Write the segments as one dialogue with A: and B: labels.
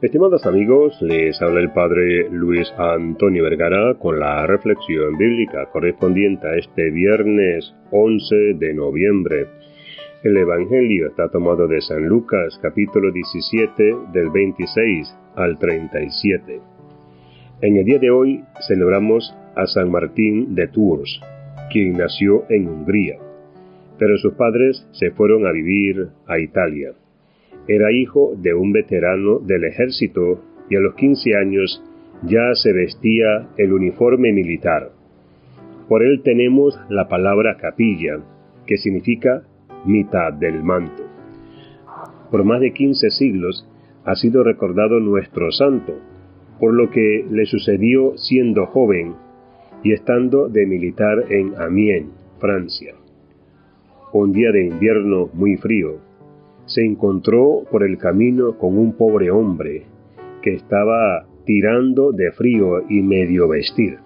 A: Estimados amigos, les habla el Padre Luis Antonio Vergara con la reflexión bíblica correspondiente a este viernes 11 de noviembre. El Evangelio está tomado de San Lucas capítulo 17 del 26 al 37. En el día de hoy celebramos a San Martín de Tours, quien nació en Hungría, pero sus padres se fueron a vivir a Italia. Era hijo de un veterano del ejército y a los 15 años ya se vestía el uniforme militar. Por él tenemos la palabra capilla, que significa mitad del manto. Por más de 15 siglos ha sido recordado nuestro santo, por lo que le sucedió siendo joven y estando de militar en Amiens, Francia. Un día de invierno muy frío, se encontró por el camino con un pobre hombre que estaba tirando de frío y medio vestir.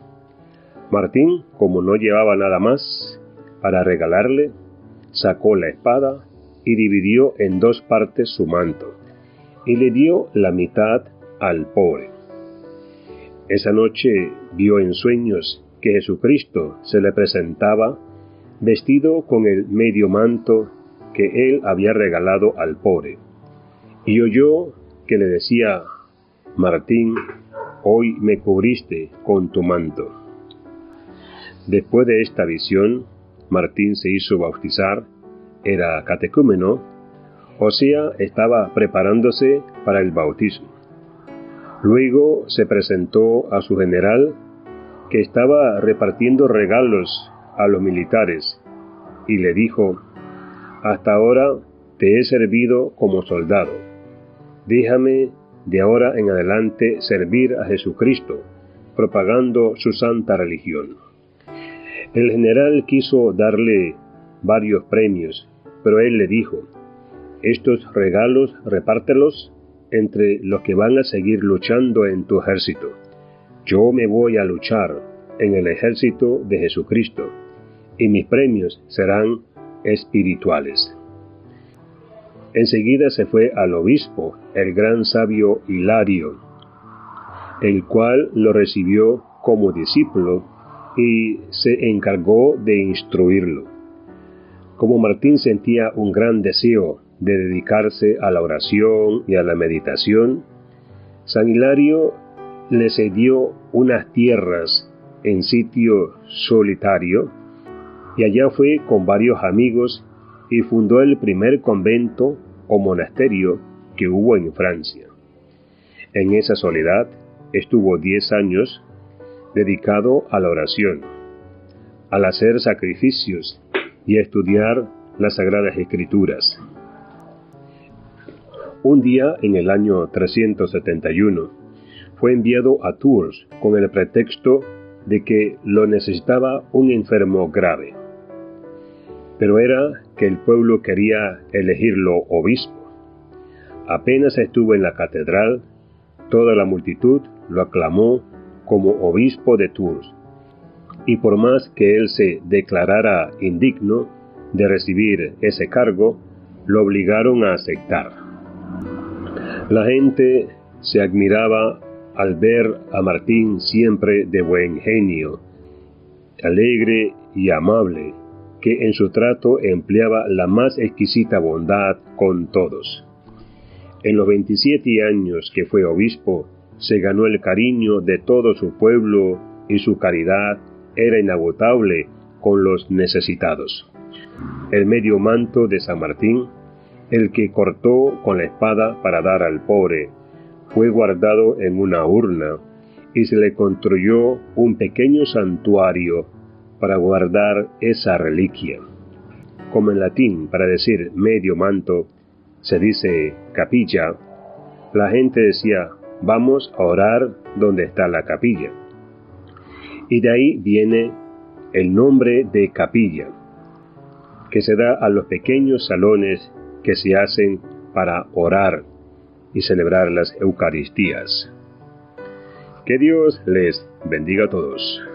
A: Martín, como no llevaba nada más para regalarle, sacó la espada y dividió en dos partes su manto, y le dio la mitad al pobre. Esa noche vio en sueños que Jesucristo se le presentaba vestido con el medio manto que él había regalado al pobre. Y oyó que le decía, Martín, hoy me cubriste con tu manto. Después de esta visión, Martín se hizo bautizar, era catecúmeno, o sea, estaba preparándose para el bautismo. Luego se presentó a su general, que estaba repartiendo regalos a los militares, y le dijo, hasta ahora te he servido como soldado. Déjame de ahora en adelante servir a Jesucristo, propagando su santa religión. El general quiso darle varios premios, pero él le dijo, estos regalos repártelos entre los que van a seguir luchando en tu ejército. Yo me voy a luchar en el ejército de Jesucristo, y mis premios serán espirituales. Enseguida se fue al obispo, el gran sabio Hilario, el cual lo recibió como discípulo y se encargó de instruirlo. Como Martín sentía un gran deseo de dedicarse a la oración y a la meditación, San Hilario le cedió unas tierras en sitio solitario y allá fue con varios amigos y fundó el primer convento o monasterio que hubo en Francia. En esa soledad estuvo diez años dedicado a la oración, al hacer sacrificios y a estudiar las Sagradas Escrituras. Un día, en el año 371, fue enviado a Tours con el pretexto de que lo necesitaba un enfermo grave pero era que el pueblo quería elegirlo obispo. Apenas estuvo en la catedral, toda la multitud lo aclamó como obispo de Tours, y por más que él se declarara indigno de recibir ese cargo, lo obligaron a aceptar. La gente se admiraba al ver a Martín siempre de buen genio, alegre y amable, que en su trato empleaba la más exquisita bondad con todos. En los 27 años que fue obispo, se ganó el cariño de todo su pueblo y su caridad era inagotable con los necesitados. El medio manto de San Martín, el que cortó con la espada para dar al pobre, fue guardado en una urna y se le construyó un pequeño santuario para guardar esa reliquia. Como en latín, para decir medio manto, se dice capilla, la gente decía, vamos a orar donde está la capilla. Y de ahí viene el nombre de capilla, que se da a los pequeños salones que se hacen para orar y celebrar las Eucaristías. Que Dios les bendiga a todos.